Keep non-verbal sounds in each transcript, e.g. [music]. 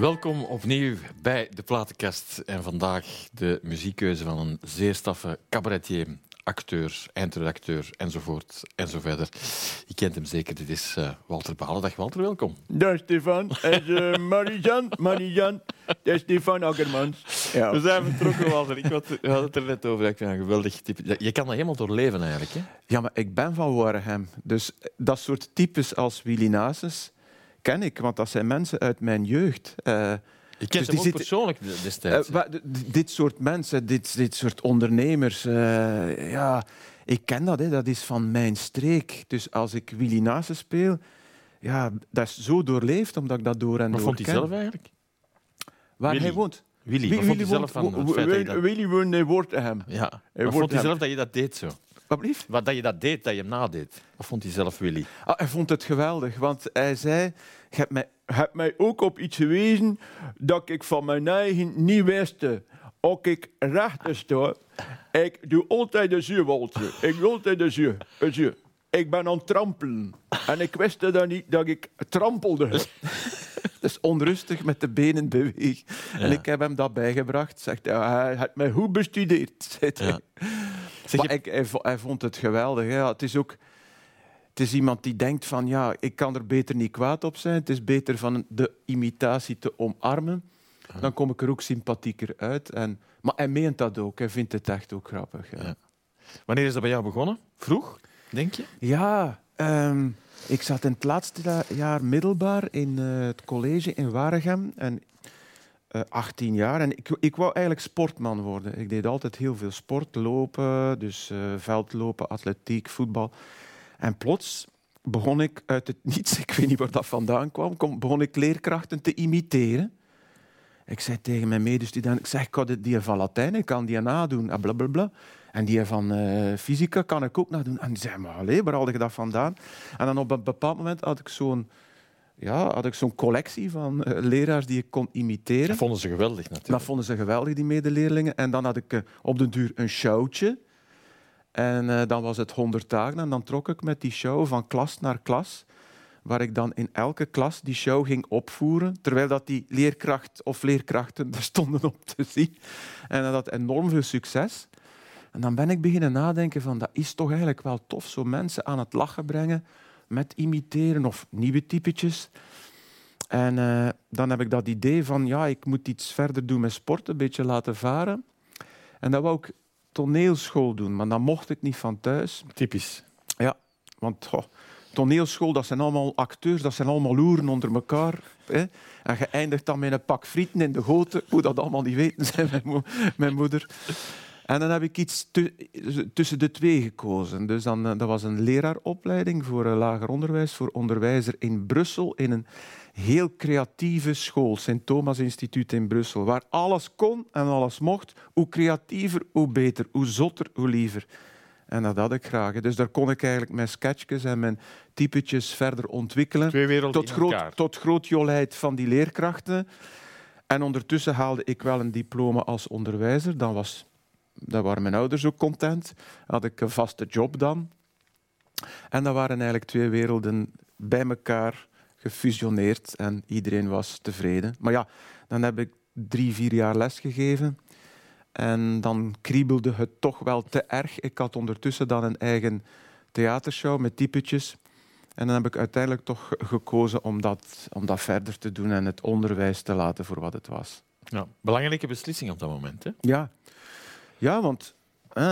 Welkom opnieuw bij de Platenkast. En vandaag de muziekkeuze van een zeer staffe cabaretier, acteur, eindredacteur enzovoort enzoverder. Je kent hem zeker, dit is uh, Walter Balen. Dag Walter, welkom. Dag Stefan. En uh, Marijan, Marijan. Dat is Stefan Akkermans. Ja. We zijn vertrokken, Walter. Ik had, we hadden het er net over. Ik vind een geweldig type. Je kan dat helemaal doorleven eigenlijk. Hè? Ja, maar ik ben van Wareham. Dus dat soort types als Willy Nasus ken ik, want dat zijn mensen uit mijn jeugd. Uh, ik ken dus ook persoonlijk destijds. Uh, dit soort mensen, dit, dit soort ondernemers, uh, ja, ik ken dat. Hè. Dat is van mijn streek. Dus als ik Willy Nase speel, ja, dat is zo doorleefd, omdat ik dat door en door vond hij zelf eigenlijk? Waar Willy. hij woont. Willy, vond hij zelf van je dat... Willy woont in. Ja, wat vond hij zelf dat je dat deed zo? Wat blieft? Wat dat je dat deed, dat je hem nadeed. Wat vond hij zelf, Willy? Ah, hij vond het geweldig, want hij zei... Je hebt mij, hebt mij ook op iets gewezen dat ik van mijn eigen niet wist. Ook ik recht sta. Ik doe altijd de zuur, Walter. Ik doe altijd de zuur. zuur. Ik ben aan het trampelen. En ik wist dat niet, dat ik trampelde. [laughs] dus onrustig met de benen bewegen. En ik heb hem dat bijgebracht. Zegt, ja, hij heeft mij goed bestudeerd. [laughs] Ja. Maar ik, hij, vond het geweldig. Het is ook... Het is iemand die denkt van ja, ik kan er beter niet kwaad op zijn. Het is beter van de imitatie te omarmen. Dan kom ik er ook sympathieker uit. En, maar hij meent dat ook. Hij vindt het echt ook grappig. Ja. Wanneer is dat bij jou begonnen? Vroeg, denk je? Ja, ehm, ik zat in het laatste jaar middelbaar in uh, het college in Waregem. En 18 eh, jaar. En ik, ik wou eigenlijk sportman worden. Ik deed altijd heel veel sport, lopen, dus uh, veldlopen, atletiek, voetbal. En plots begon ik uit het [laughs] niets, ik weet niet waar dat vandaan kwam, begon ik leerkrachten te imiteren. Ik zei tegen mijn medestudenten, ik zeg, ik die van Latijn, ik kan die nadoen, ah, blablabla. En die van uh, fysica kan ik ook nadoen. En die zei, maar waar had je dat vandaan? En dan op een bepaald moment had ik zo'n ja, had ik zo'n collectie van uh, leraars die ik kon imiteren. Dat vonden ze geweldig natuurlijk. Dat vonden ze geweldig, die medeleerlingen. En dan had ik uh, op den duur een showtje. En uh, dan was het 100 dagen en dan trok ik met die show van klas naar klas, waar ik dan in elke klas die show ging opvoeren, terwijl dat die leerkracht of leerkrachten er stonden op te zien. En dat had enorm veel succes. En dan ben ik beginnen nadenken van, dat is toch eigenlijk wel tof, zo mensen aan het lachen brengen met imiteren of nieuwe typetjes. En uh, dan heb ik dat idee van, ja, ik moet iets verder doen met sport, een beetje laten varen. En dat wou ik toneelschool doen, maar dan mocht ik niet van thuis. Typisch. Ja, want toneelschool, dat zijn allemaal acteurs, dat zijn allemaal loeren onder elkaar. Hè? En je eindigt dan met een pak frieten in de goten. Ik moet dat allemaal niet weten, [laughs] zei mijn, mo mijn moeder. En dan heb ik iets tussen de twee gekozen. Dus dan, eh, dat was een leraaropleiding voor eh, lager onderwijs, voor onderwijzer in Brussel, in een heel creatieve school, Sint Thomas Instituut in Brussel, waar alles kon en alles mocht. Hoe creatiever, hoe beter. Hoe zotter, hoe liever. En dat had ik graag. Dus daar kon ik eigenlijk mijn sketchjes en mijn typetjes verder ontwikkelen. Twee tot, groot, tot groot jolijt van die leerkrachten. En ondertussen haalde ik wel een diploma als onderwijzer. Dan was daar waren mijn ouders ook content. Had ik een vaste job dan. En dat waren eigenlijk twee werelden bij elkaar gefusioneerd en iedereen was tevreden. Maar ja, dan heb ik drie, vier jaar les gegeven. En dan kriebelde het toch wel te erg. Ik had ondertussen dan een eigen theatershow met typetjes. En dan heb ik uiteindelijk toch gekozen om dat, om dat verder te doen en het onderwijs te laten voor wat het was. Ja, belangrijke beslissing op dat moment. Hè? Ja, ja, want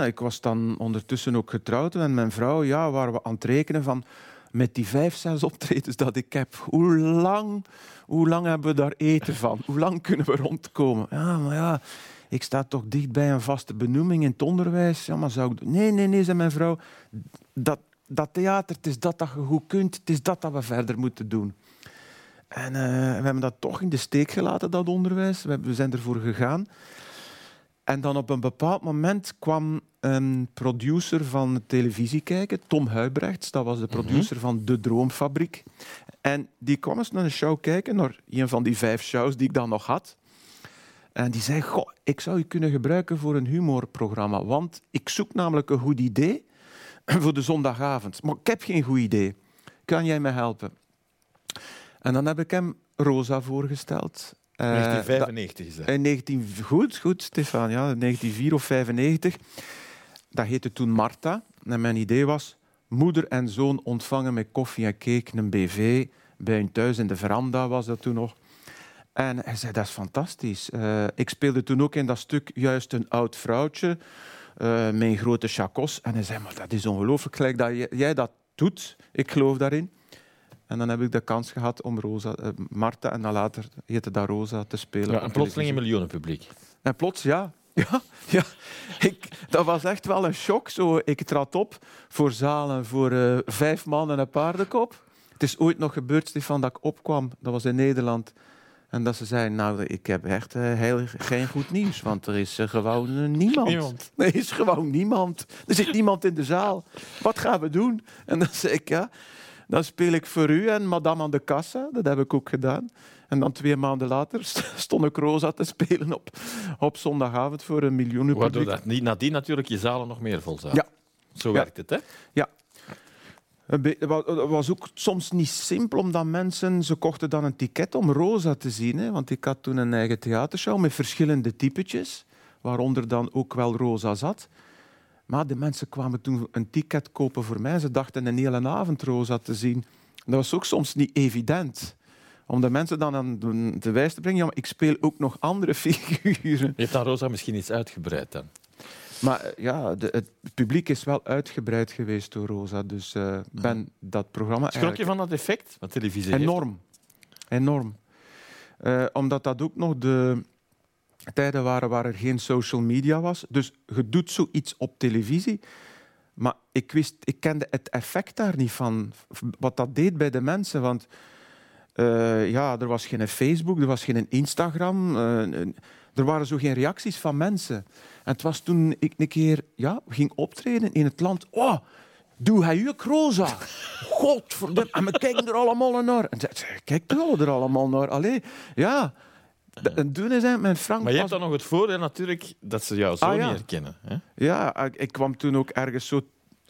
ik was dan ondertussen ook getrouwd en mijn vrouw, ja, waren we aan het rekenen van met die vijf, zes optredens dat ik heb, hoe lang, hoe lang hebben we daar eten van? Hoe lang kunnen we rondkomen? Ja, maar ja, ik sta toch dicht bij een vaste benoeming in het onderwijs. Ja, maar zou ik... Nee, nee, nee, zei mijn vrouw. Dat, dat theater, het is dat dat je goed kunt. Het is dat dat we verder moeten doen. En uh, we hebben dat toch in de steek gelaten, dat onderwijs. We zijn ervoor gegaan. En dan op een bepaald moment kwam een producer van televisie kijken, Tom Huibrechts, dat was de mhm. producer van De Droomfabriek. En die kwam eens naar een show kijken, naar een van die vijf shows die ik dan nog had. En die zei, goh, ik zou je kunnen gebruiken voor een humorprogramma, want ik zoek namelijk een goed idee [clears throat] voor de zondagavond. Maar ik heb geen goed idee. Kan jij me helpen? En dan heb ik hem Rosa voorgesteld. Eh, 1995 is dat. In 19, goed, goed, Stefan. Ja, 1994 of 95. Dat heette toen Marta. En mijn idee was moeder en zoon ontvangen met koffie en cake, een BV. Bij hun thuis in de veranda was dat toen nog. En hij zei, dat is fantastisch. Eh, ik speelde toen ook in dat stuk juist een oud vrouwtje eh met een grote chacos. En hij zei, maar dat is ongelooflijk gelijk dat jij dat doet. Ik geloof daarin. En dan heb ik de kans gehad om Rosa, eh, Marta en dan later heette dat Rosa te spelen. Ja, een plotseling een miljoenenpubliek. En plots, ja. [laughs] Ja, ja. Ik, dat was echt wel een shock. Zo, ik trad op voor zalen voor eh, vijf man en een paardenkop. Het is ooit nog gebeurd, Stefan, dat ik opkwam. Dat was in Nederland. En dat ze zeiden, nou, ik heb echt eh, heel, geen goed nieuws. Want er is gewoon niemand. Niemand. Er is gewoon niemand. Er zit niemand in de zaal. Wat gaan we doen? En dan zei ik, ja, dan speel ik voor u en Madame aan de Kassa. Dat heb ik ook gedaan. En dan twee maanden later st- [laughs] stond ik Rosa te spelen op, op zondagavond voor een miljoen Waardoor publiek. dat niet, nadien natuurlijk je zalen nog meer vol zaten. Ja. Zo Ja. werkt het, hè? Wa- het was ook soms niet simpel, omdat mensen... Ze kochten dan een ticket om Rosa te zien. Hè, want ik had toen een eigen theatershow met verschillende typetjes. Waaronder dan ook wel Rosa zat. Maar de mensen kwamen toen een ticket kopen voor mij. Ze dachten een hele avond Rosa te zien. Dat was ook soms niet evident. Om de mensen dan aan de- te wijs te brengen... Ja, ik speel ook nog andere [laughs] figuren. Je hebt dan Rosa misschien iets uitgebreid dan. Maar eh, ja, de, het publiek is wel uitgebreid geweest door Rosa. Dus eh ben dat programma Schrok je van dat effect? Wat televisie heeft? enorm. Enorm. Eh, omdat dat ook nog de tijden waren waar er geen social media was. Dus je doet zoiets op televisie. Maar ik, wist, ik kende het effect daar niet van. Wat dat deed bij de mensen. Want eh, ja, er was geen Facebook, er was geen Instagram. eh, er waren zo geen reacties van mensen. En het was toen ik een keer ja, ging optreden in het land. Oh, doe hij ook rosa? [laughs] Godverdomme. En we kijken er allemaal naar. En zei, kijk er allemaal naar. Allee, ja. D- En toen is hij met Frank... Maar je hebt dan nog het voordeel natuurlijk dat ze jou zo Ah, ja. niet herkennen. Hè? Ja, ik, ik kwam toen ook ergens zo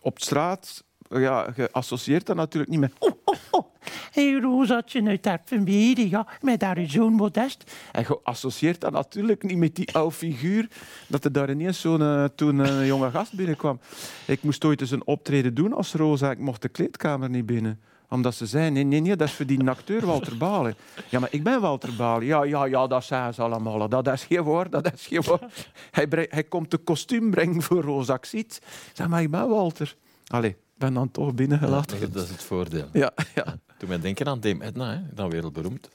op straat. Ja, geassocieerd dat natuurlijk niet met... Oh, oh, oh. Hey, Rosatje uit Erpenwede, ja, met haar zoon Modest. En geassocieerd dat natuurlijk niet met die oude figuur, dat er daar ineens zo'n eh, toen een jonge gast binnenkwam. Ik moest ooit eens een optreden doen als Rosa. Ik mocht de kleedkamer niet binnen omdat ze zei, nee, nee, nee, dat is voor die acteur Walter Balen. Ja, maar ik ben Walter Balen. Ja, ja, ja, dat zijn ze allemaal. Dat is geen woord, dat is geen woord. Hij, breng- hij komt de kostuum brengen voor Rosa. Ik zeg, maar ik ben Walter. Allee, ik ben dan toch binnengelaten. dat, is, dat is het voordeel. Ja, ja. Toen mij denken aan Dame Edna, hè? dan wereldberoemd.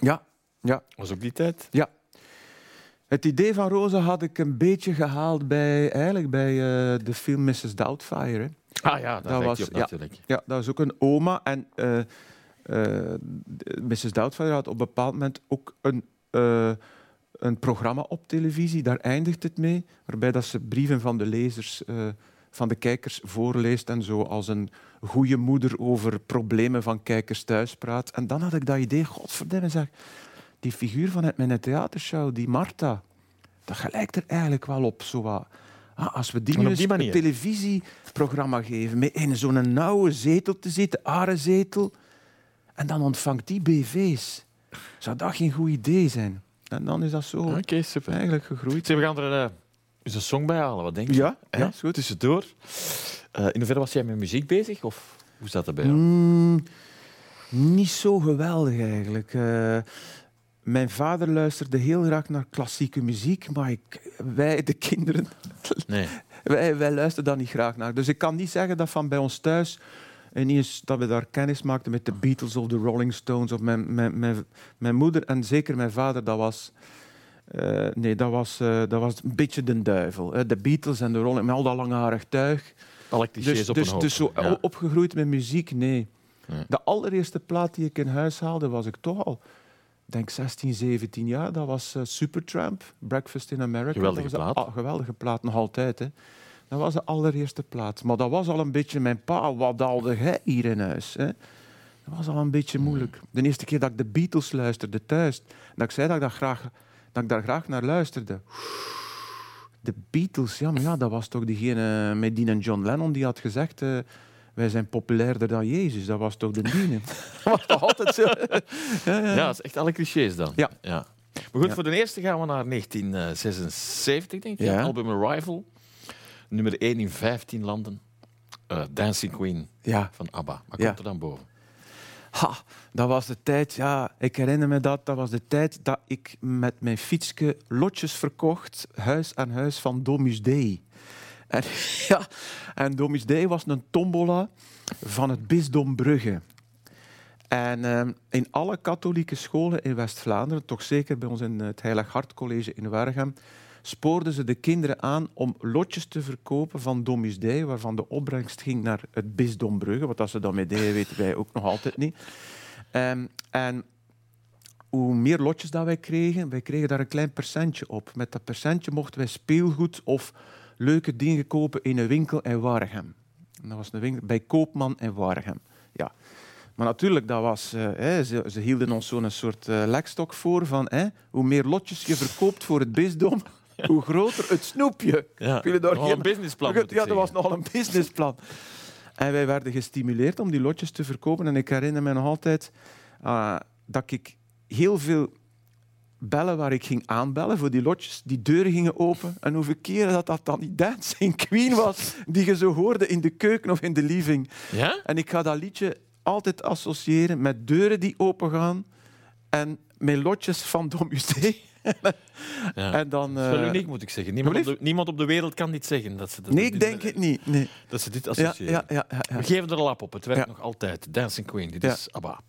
Ja, ja, Was ook die tijd. ja. Het idee van Rosa had ik een beetje gehaald bij, eigenlijk bij eh, de film Mrs. Doubtfire. Hè. Ah ja, dat, Dat was- op natuurlijk. Ja, dat was ook een oma. En eh, eh, Mrs. Doubtfire had op een bepaald moment ook een, eh, een programma op televisie. Daar eindigt het mee. Waarbij dat ze brieven van de lezers, van de kijkers voorleest. En zo als een goede moeder over problemen van kijkers thuis praat. En dan had ik dat idee, godverdomme zeg. Die figuur van het mijn theatershow, die Marta. Dat gelijkt er eigenlijk wel op. Zo wat. Ah, als we die nu op die een televisieprogramma geven met in zo'n nauwe zetel te zitten, arenzetel, en dan ontvangt die BV's. Zou dat geen goed idee zijn? En dan is dat zo Oké, super. eigenlijk gegroeid. Zeg, we gaan er eens een song bij halen. Wat denk je? Ja, ja, is goed. Tussendoor. Eh, in hoeverre was jij met muziek bezig? Of hoe zat dat bij jou? Mm, niet zo geweldig eigenlijk. Eh, mijn vader luisterde heel graag naar klassieke muziek, maar ik, wij, de kinderen, [laughs] Nee. Wij, wij luisteren daar niet graag naar. Dus ik kan niet zeggen dat van bij ons thuis ineens dat we daar kennis maakten met de Beatles of de Rolling Stones. Of mijn, mijn, mijn, mijn moeder en zeker mijn vader, dat was. eh, nee, dat was, eh, dat was een beetje de duivel. hè. De Beatles en de Rolling, met al dat langharig tuig. Alle clichés Dus, op dus, een dus zo Ja. opgegroeid met muziek, nee. Nee. De allereerste plaat die ik in huis haalde, was ik toch al, denk 16, 17 jaar. Dat was eh, Supertramp, Breakfast in America. Geweldige plaat. Een, ah, geweldige plaat, nog altijd. Hè. Dat was de allereerste plaat. Maar dat was al een beetje mijn pa. Wat haalde jij hier in huis? Hè? Dat was al een beetje moeilijk. De eerste keer dat ik de Beatles luisterde thuis, dat ik zei dat ik, dat graag, dat ik daar graag naar luisterde. De Beatles, ja, maar ja, dat was toch diegene met Dean en John Lennon die had gezegd... eh, wij zijn populairder dan Jezus. Dat was toch de dienen? [laughs] dat was toch altijd zo? [laughs] ja, ja. ja, dat is echt alle clichés dan. Ja. ja. Maar goed, voor de eerste gaan we naar 1976, denk ik. Ja. Album Arrival. Nummer 1 in 15 landen. Eh, Dancing Queen Ja. van ABBA. Wat komt er dan boven? Ha, dat was de tijd, ja, ik herinner me dat. Dat was de tijd dat ik met mijn fietsje lotjes verkocht, huis aan huis van Domus Dei. En, [laughs] ja, en was een tombola van het bisdom Brugge. En ehm, in alle katholieke scholen in West-Vlaanderen, toch zeker bij ons in het Heilig Hart College in Wergem, spoorden ze de kinderen aan om lotjes te verkopen van Domus Dei, waarvan de opbrengst ging naar het bisdom Brugge. Wat ze daarmee deden, weten wij ook nog altijd niet. Ehm, en hoe meer lotjes dat wij kregen, wij kregen daar een klein percentje op. Met dat percentje mochten wij speelgoed of leuke dingen kopen in een winkel in Waregem. En dat was een winkel bij Koopman in Waregem. Ja. Maar natuurlijk, dat was, eh, hè, ze, ze hielden ons zo'n soort eh, lekstok voor van hè, hoe meer lotjes je verkoopt voor het bisdom, [laughs] hoe groter het snoepje. Ja, Wil je daar Nogal geen- een businessplan. ja, dat was nogal een businessplan. En wij werden gestimuleerd om die lotjes te verkopen. En ik herinner me nog altijd ah, dat ik heel veel bellen waar ik ging aanbellen voor die lotjes, die deuren gingen open. En hoeveel keren dat dat dan die Dancing Queen was, die je zo hoorde in de keuken of in de living. Ja? En ik ga dat liedje altijd associëren met deuren die opengaan en met lotjes van Domusee. ja. [laughs] En dan... Dat is wel eh, uniek, moet ik zeggen. Niemand op, de, niemand op de wereld kan dit zeggen. Dat ze dat nee, ik denk het niet. Nee. Dat ze dit associëren. ja, ja, ja, ja. We geven er een lap op. Het werkt Ja. nog altijd. Dancing Queen, dit Ja. is ABBA.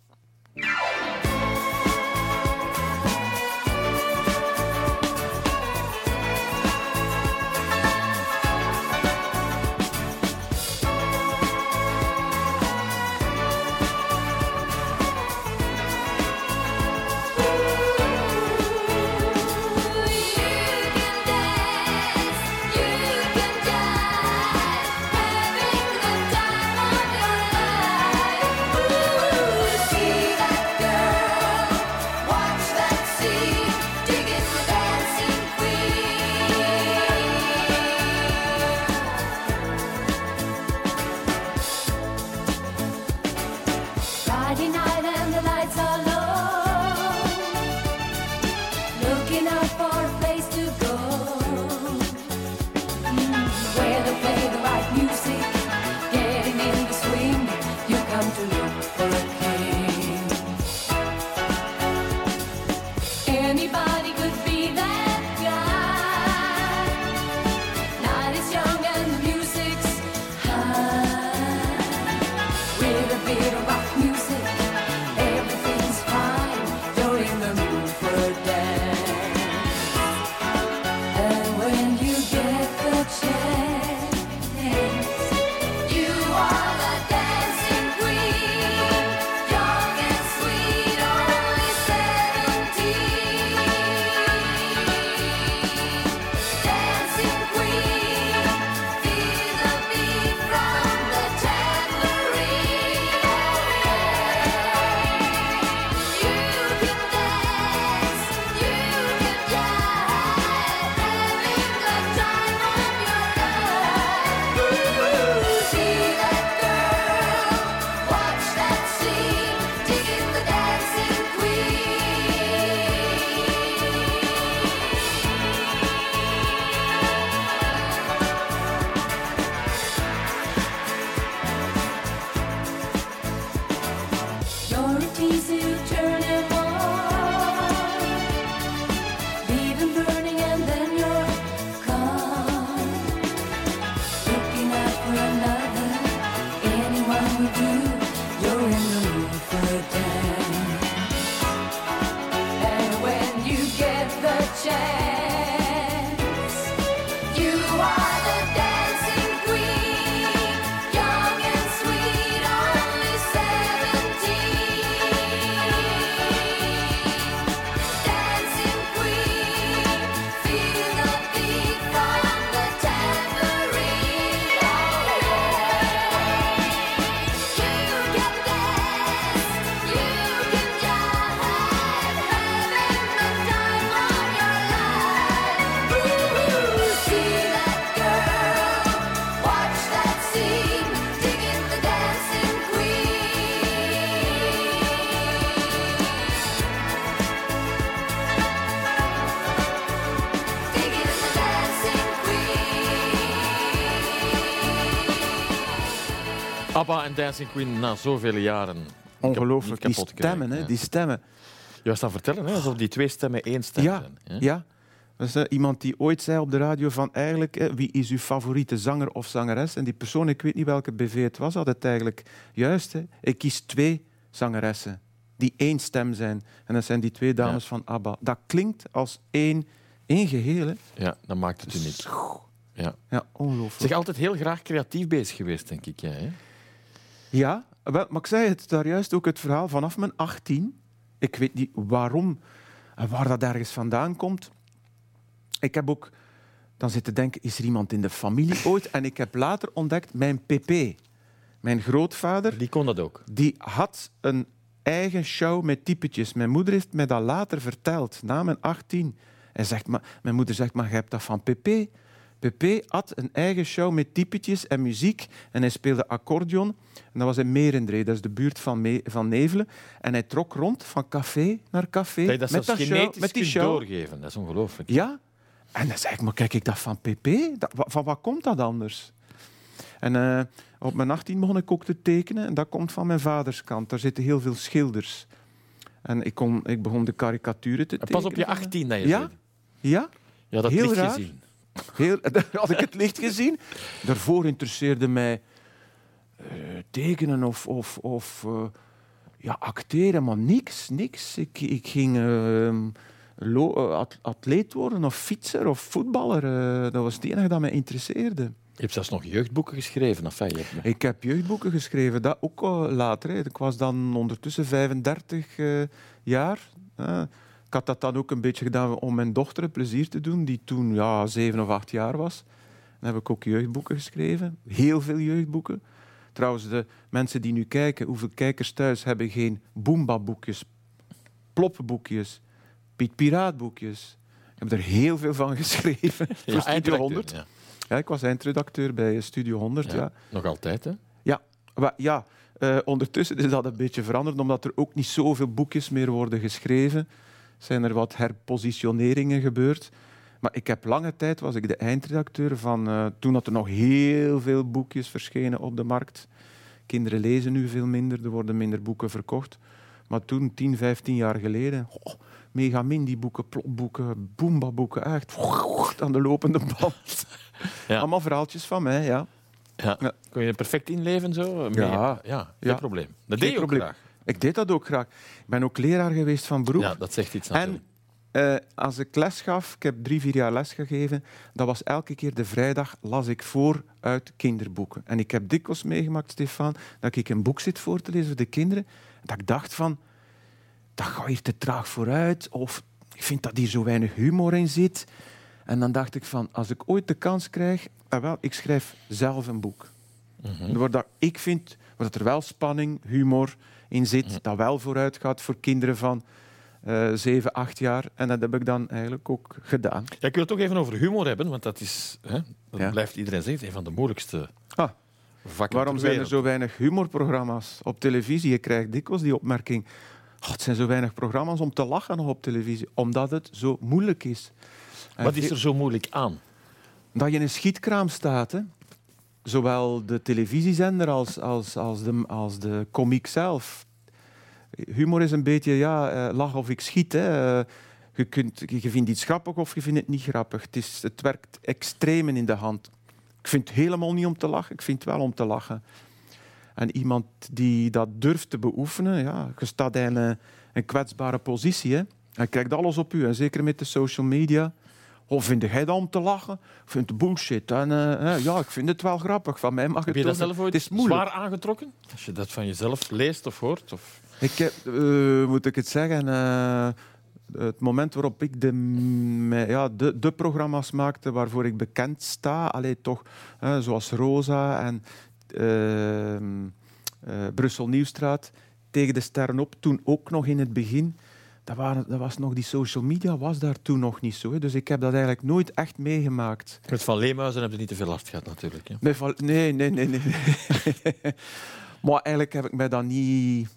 Dancing Queen na zoveel jaren. Ongelooflijk, die stemmen, hè, die stemmen. Je was aan vertellen, hè, alsof die twee stemmen één stem Ja, zijn. hè? Ja. Eh, iemand die ooit zei op de radio van eigenlijk, eh, wie is uw favoriete zanger of zangeres? En die persoon, ik weet niet welke BV het was, had het eigenlijk juist. Hè. Ik kies twee zangeressen die één stem zijn. En dat zijn die twee dames van ABBA. Dat klinkt als één, één geheel. Hè. Ja, dan maakt het u niet. Ja. Ja, ongelooflijk. Zeg altijd heel graag creatief bezig geweest, denk ik. Jij, hè? Ja, maar ik zei het daar juist ook het verhaal vanaf mijn 18. Ik weet niet waarom en waar dat ergens vandaan komt. Ik heb ook dan zitten denken, is er iemand in de familie [laughs] ooit? En ik heb later ontdekt, mijn pp, mijn grootvader, Die kon dat ook. die had een eigen show met typetjes. Mijn moeder heeft mij dat later verteld, na mijn 18. Hij zegt, maar, mijn moeder zegt, maar je hebt dat van pp. Pp had een eigen show met typetjes en muziek. En hij speelde accordeon. En dat was in Merendree, dat is de buurt van, Me- van Nevelen. En hij trok rond van café naar café. Dat je dat met, dat show, met die show. doorgeven. Dat is ongelooflijk. Ja. En dan zeg ik, maar kijk ik dat van pp? Dat, van wat komt dat anders? En eh, op mijn 18 begon ik ook te tekenen. En dat komt van mijn vaders kant. Daar zitten heel veel schilders. En ik, kon, ik begon de karikaturen te En tekenen. pas op je van- 18 dat je Ja? zei. Ja, Ja, dat Heel licht raar. gezien. Heel, [laughs] had ik het licht gezien. Daarvoor interesseerde mij eh, tekenen of, of, of eh, ja, acteren, maar niks. niks. Ik, ik ging ehm, eh, at- atleet worden of fietser of voetballer. dat was het enige dat mij interesseerde. Je hebt zelfs nog jeugdboeken geschreven. Enfin, je Ik heb jeugdboeken geschreven, dat ook later. Hè. Ik was dan ondertussen 35 eh, jaar. Eh, ik had dat dan ook een beetje gedaan om mijn dochter plezier te doen, die toen ja, zeven of acht jaar was. Dan heb ik ook jeugdboeken geschreven. Heel veel jeugdboeken. Trouwens, de mensen die nu kijken, hoeveel kijkers thuis hebben geen Boomba-boekjes, ploppenboekjes, Piet Piraat-boekjes. Ik heb er heel veel van [laughs] geschreven voor Studio eindredacteur, 100. Ja. Ja, ik was eindredacteur bij Studio 100, Ja. ja. Nog altijd, hè? Maar ja, eh, ondertussen is dat een beetje veranderd, omdat er ook niet zoveel boekjes meer worden geschreven. Zijn er wat herpositioneringen gebeurd. Maar ik heb lange tijd was ik de eindredacteur van eh, toen dat er nog heel veel boekjes verschenen op de markt. Kinderen lezen nu veel minder, er worden minder boeken verkocht. Maar toen, 10, 15 jaar geleden, oh, megamin boeken, plopboeken, boomba-boeken, echt [laughs] aan de lopende band. Ja. Allemaal verhaaltjes van mij, ja. Ja. Ja. Kon je er perfect inleven zo? Ja. ja geen Ja. probleem. Dat Geen deed je ook probleem. graag. Ik deed dat ook graag. Ik ben ook leraar geweest van beroep. Ja, dat zegt iets en natuurlijk. eh, als ik les gaf, ik heb drie, vier jaar les gegeven, dat was elke keer de vrijdag las ik voor uit kinderboeken. En ik heb dikwijls meegemaakt, Stefan, dat ik een boek zit voor te lezen voor de kinderen, dat ik dacht van, dat gaat hier te traag vooruit, of ik vind dat hier zo weinig humor in zit. En dan dacht ik van, als ik ooit de kans krijg, ah wel, ik schrijf zelf een boek. Waar dat ik vind waar dat er wel spanning, humor in zit, dat wel vooruit gaat voor kinderen van eh 7, 8 jaar. En dat heb ik dan eigenlijk ook gedaan. Ja, ik wil het toch even over humor hebben, want dat is, hè, dat Ja. blijft iedereen zeggen, een van de moeilijkste Ah, vakken waarom zijn er zo weinig humorprogramma's op televisie? Je krijgt dikwijls die opmerking. "Oh, het zijn zo weinig programma's om te lachen nog op televisie, omdat het zo moeilijk is. Wat is er zo moeilijk aan? Dat je in een schietkraam staat. Hè? Zowel de televisiezender als, als, als, de, als de komiek zelf. Humor is een beetje ja, eh, lach of ik schiet. Hè. Eh, je, kunt, je vindt iets grappig of je vindt het niet grappig. Het, is, het werkt extremen in de hand. Ik vind het helemaal niet om te lachen, ik vind het wel om te lachen. En iemand die dat durft te beoefenen, ja, je staat in een, een kwetsbare positie. Hè. Hij kijkt alles op u, en zeker met de social media. Of vind jij dat om te lachen? Ik vind het bullshit. En, eh, ja, ik vind het wel grappig. Van mij mag Heb het je dat toch- zelf ooit Het is moeilijk. zwaar aangetrokken? Als je dat van jezelf leest of hoort? Of... Ik heb, eh, moet ik het zeggen, eh, het moment waarop ik de, ja, de, de programma's maakte waarvoor ik bekend sta, allee, toch, hè, zoals Rosa en ehm, eh, Brussel Nieuwstraat, tegen de sterren op, toen ook nog in het begin. Dat, waren, dat was nog, die social media was daar toen nog niet zo. Hè. Dus ik heb dat eigenlijk nooit echt meegemaakt. Met Van Leemuizen heb je niet te veel last gehad natuurlijk. Hè? Met val- Nee, nee, nee. nee. [laughs] maar eigenlijk heb ik mij dat niet,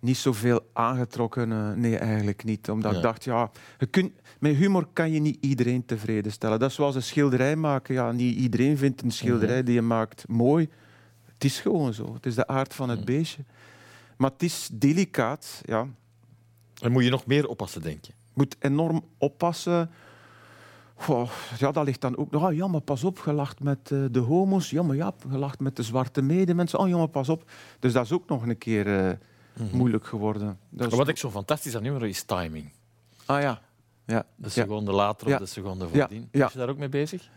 niet zoveel aangetrokken. eh, Nee, eigenlijk niet. Omdat Ja. ik dacht, ja, je kunt, met humor kan je niet iedereen tevreden stellen. Dat is zoals een schilderij maken. Ja, niet iedereen vindt een schilderij die je maakt mooi. Het is gewoon zo. Het is de aard van het Mm. beestje. Maar het is delicaat. Ja. Dan moet je nog meer oppassen, denk je. moet enorm oppassen. Goh, ja, dat ligt dan ook. Oh, ja, maar pas op, gelacht met eh, de homo's. Ja, maar ja, gelacht met de zwarte medemensen. Oh, ja, maar pas op. Dus dat is ook nog een keer eh, moeilijk geworden. Dat is- Maar Wat ik zo fantastisch aan nummer is timing. Ah ja. ja. De ja. seconde later of Ja. de seconde Ja, voordien. ja. Is je daar ook mee bezig?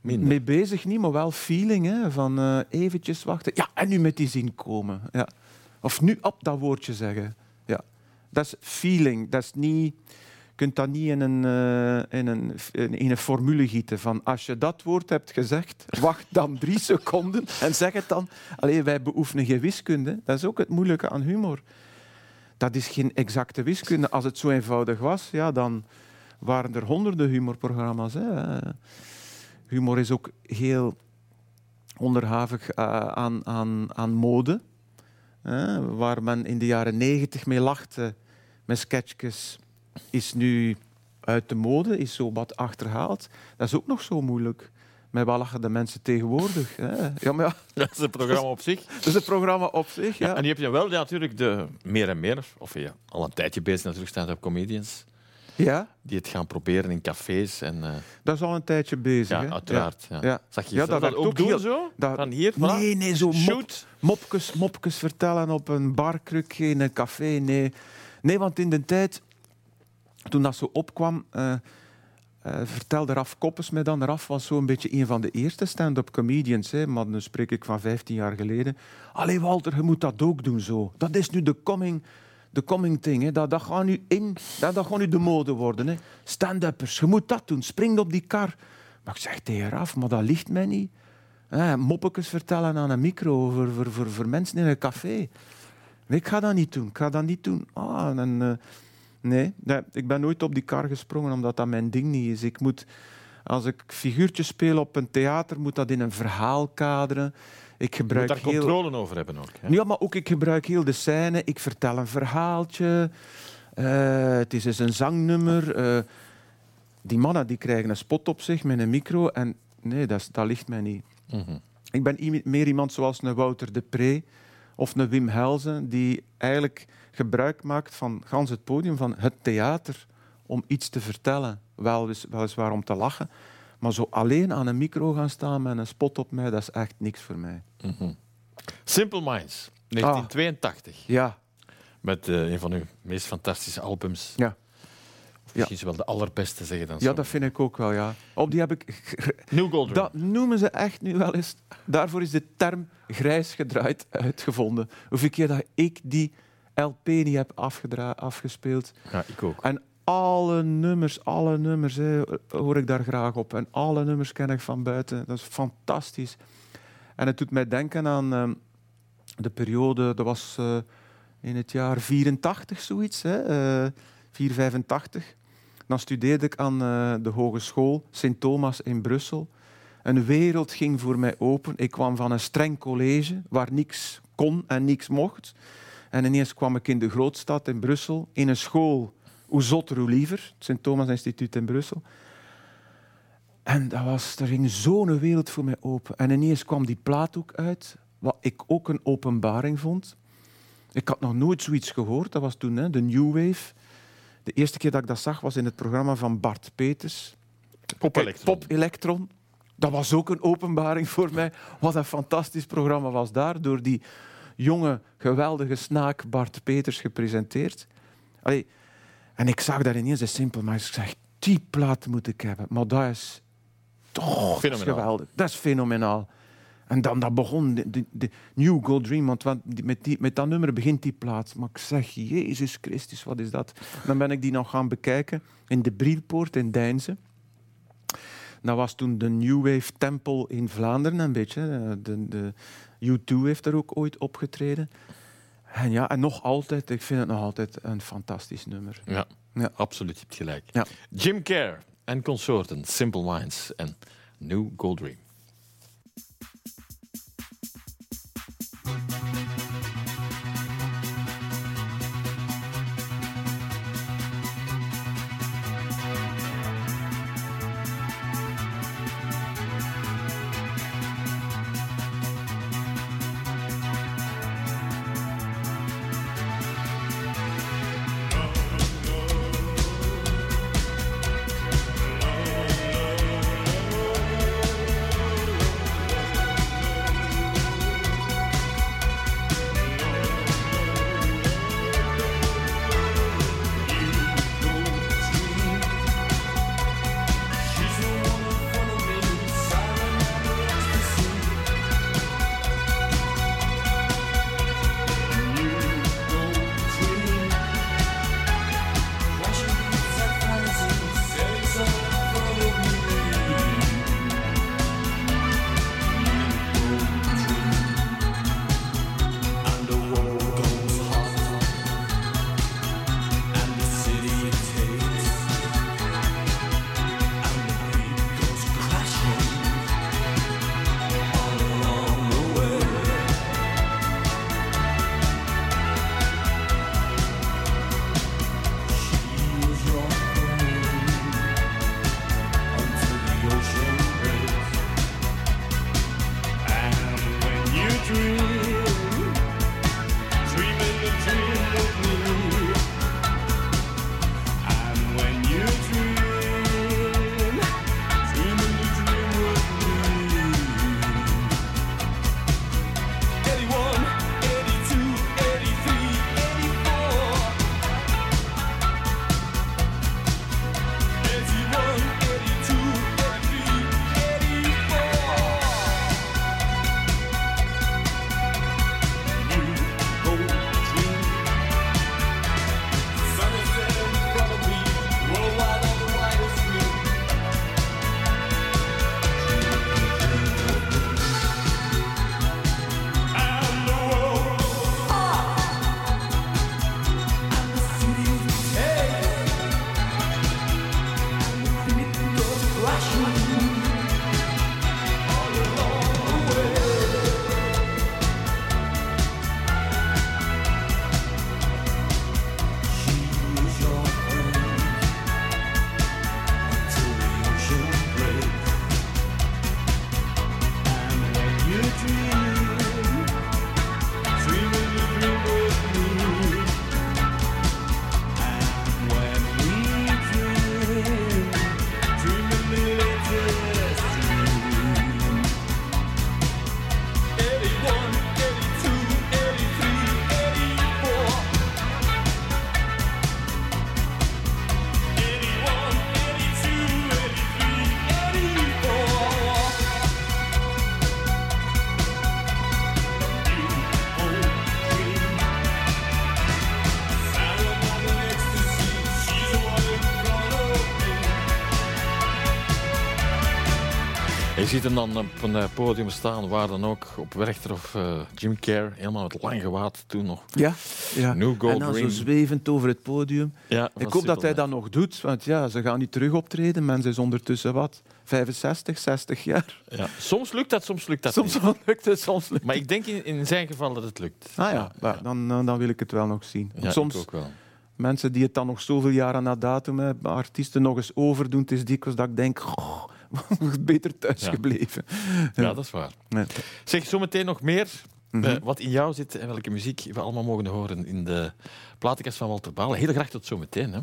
Minder. Mee bezig niet, maar wel feeling. Hè, van eh, eventjes wachten. Ja, en nu met die zin komen. Ja. Of nu op dat woordje zeggen. Dat is feeling. Dat is niet... Je kunt dat niet in een, eh, in, een, in een formule gieten van als je dat woord hebt gezegd, wacht dan drie [laughs] seconden en zeg het dan. Allee, wij beoefenen geen wiskunde. Dat is ook het moeilijke aan humor. Dat is geen exacte wiskunde. Als het zo eenvoudig was, ja, dan waren er honderden humorprogramma's. Hè. Humor is ook heel onderhavig eh, aan, aan, aan mode. Waar men in de jaren negentig mee lachte met sketchjes, is nu uit de mode, is zo wat achterhaald. Dat is ook nog zo moeilijk. Met wat lachen de mensen tegenwoordig? Hè? Ja, maar ja, [laughs] Dat is een programma op zich. dat is een programma op zich. Ja. En die heb je wel ja, natuurlijk de meer en meer, of ja, al een tijdje bezig natuurlijk, stand-up comedians, ja, die het gaan proberen in cafés. En, eh, dat is al een tijdje bezig. ja, hè. uiteraard. Ja. Ja. Zag je Ja, dat dat, ook ook doen heel- zo? dat- Van hier, voilà. Nee, nee, zo mop, mopjes, mopjes vertellen op een barkruk in een café. Nee. nee, want in de tijd, toen dat zo opkwam, eh, eh, vertelde Raf Koppes mij dan. Raf was zo'n beetje een van de eerste stand-up comedians. Hè, maar dan spreek ik van 15 jaar geleden. Allee, Walter, je moet dat ook doen zo. Dat is nu de coming, de coming thing. Hè. Dat, dat gaat nu in, dat, dat gaat nu de mode worden. Hè. Stand-uppers, je moet dat doen. Spring op die kar. Maar ik zeg tegen Raf, maar dat ligt mij niet. Moppetjes vertellen aan een micro voor, voor, voor, voor mensen in een café. Ik ga dat niet doen. Ik ga dat niet doen. Ah, eh, nee, nee, ik ben nooit op die kar gesprongen omdat dat mijn ding niet is. Ik moet, als ik figuurtjes speel op een theater, moet dat in een verhaal kaderen. Ik Je moet gebruik daar heel... controle over hebben ook. Hè? Ja, maar ook ik gebruik heel de scène. Ik vertel een verhaaltje. Eh, het is eens een zangnummer. Eh, die mannen die krijgen een spot op zich met een micro. En nee, dat, ligt mij niet. Mhm. Ik ben meer iemand zoals een Wouter de Pre of een Wim Helzen, die eigenlijk gebruik maakt van gans het podium, van het theater, om iets te vertellen. Wel, welis- weliswaar om te lachen. Maar zo alleen aan een micro gaan staan met een spot op mij, dat is echt niks voor mij. Mhm. Simple Minds, 1982. Ja, Met eh, een van uw meest fantastische albums. Ja. Of misschien wel de allerbeste, zeggen dan. ja dat vind ik ook wel, ja. Op die heb ik... New Gold Dat noemen ze echt nu wel eens... Daarvoor is de term grijs gedraaid uitgevonden. Hoeveel keer dat ik die LP niet heb afgespeeld. Ja, ik ook. En alle nummers, alle nummers hoor ik daar graag op. En alle nummers ken ik van buiten. Dat is fantastisch. En het doet mij denken aan ehm, de periode, dat was eh, in het jaar 84 zoiets, hè, eh 485. Dan studeerde ik aan eh, de hogeschool Sint Thomas in Brussel. Een wereld ging voor mij open. Ik kwam van een streng college waar niks kon en niks mocht. En ineens kwam ik in de grootstad in Brussel, in een school, hoe zotter hoe liever, het Sint Thomas Instituut in Brussel. En dat was, er ging zo'n wereld voor mij open. En ineens kwam die plaat ook uit, wat ik ook een openbaring vond. Ik had nog nooit zoiets gehoord, dat was toen hè, de New Wave. De eerste keer dat ik dat zag was in het programma van Bart Peters. Pop Electron. Pop Electron. Dat was ook een openbaring voor mij. Wat een fantastisch programma was daar, door die jonge, geweldige snaak Bart Peters gepresenteerd. Allee, en ik zag daar ineens de simpel, maar ik zeg, die plaat moet ik hebben. Maar dat is toch dat is Fenomenaal. geweldig. Dat is fenomenaal. En dan dat begon, de, de, de New Gold Dream, want met, die, met dat nummer begint die plaat. Maar ik zeg, Jezus Christus, wat is dat? Dan ben ik die nog gaan bekijken in de Brielpoort in Deinze. Dat was toen de New Wave Tempel in Vlaanderen een beetje. De, de U2 heeft er ook ooit opgetreden. En ja, en nog altijd, ik vind het nog altijd een fantastisch nummer. Ja, Ja. absoluut. Je hebt gelijk. Ja. Jim Kerr en consorten, Simple Minds en New Gold Dream. Je ziet hem dan op een eh, podium staan, waar dan ook, op Werchter of uh, Jim Care, helemaal met lang gewaad toen nog. Ja, ja. New Gold en dan zo zwevend over het podium. Ja, Ik hoop dat hij dat nog doet, want ja, ze gaan niet terug optreden. Mensen is ondertussen wat? 65, 60 jaar. Ja. Soms lukt dat, soms lukt dat Soms niet. [laughs] lukt het, soms lukt Maar ik denk in, in zijn geval dat het lukt. Ah ja, Dan, dan dan wil ik het wel nog zien. Ja, soms ik ook wel. mensen die het dan nog zoveel jaren na datum hebben, artiesten nog eens overdoen, het is dikwijls dat ik denk, goh, [laughs] beter thuis Ja. gebleven. Ja, dat is waar. Nee. Zeg, zometeen nog meer. Mhm. eh, wat in jou zit en welke muziek we allemaal mogen horen in de platenkast van Walter Balen. Heel graag tot zometeen. Hè.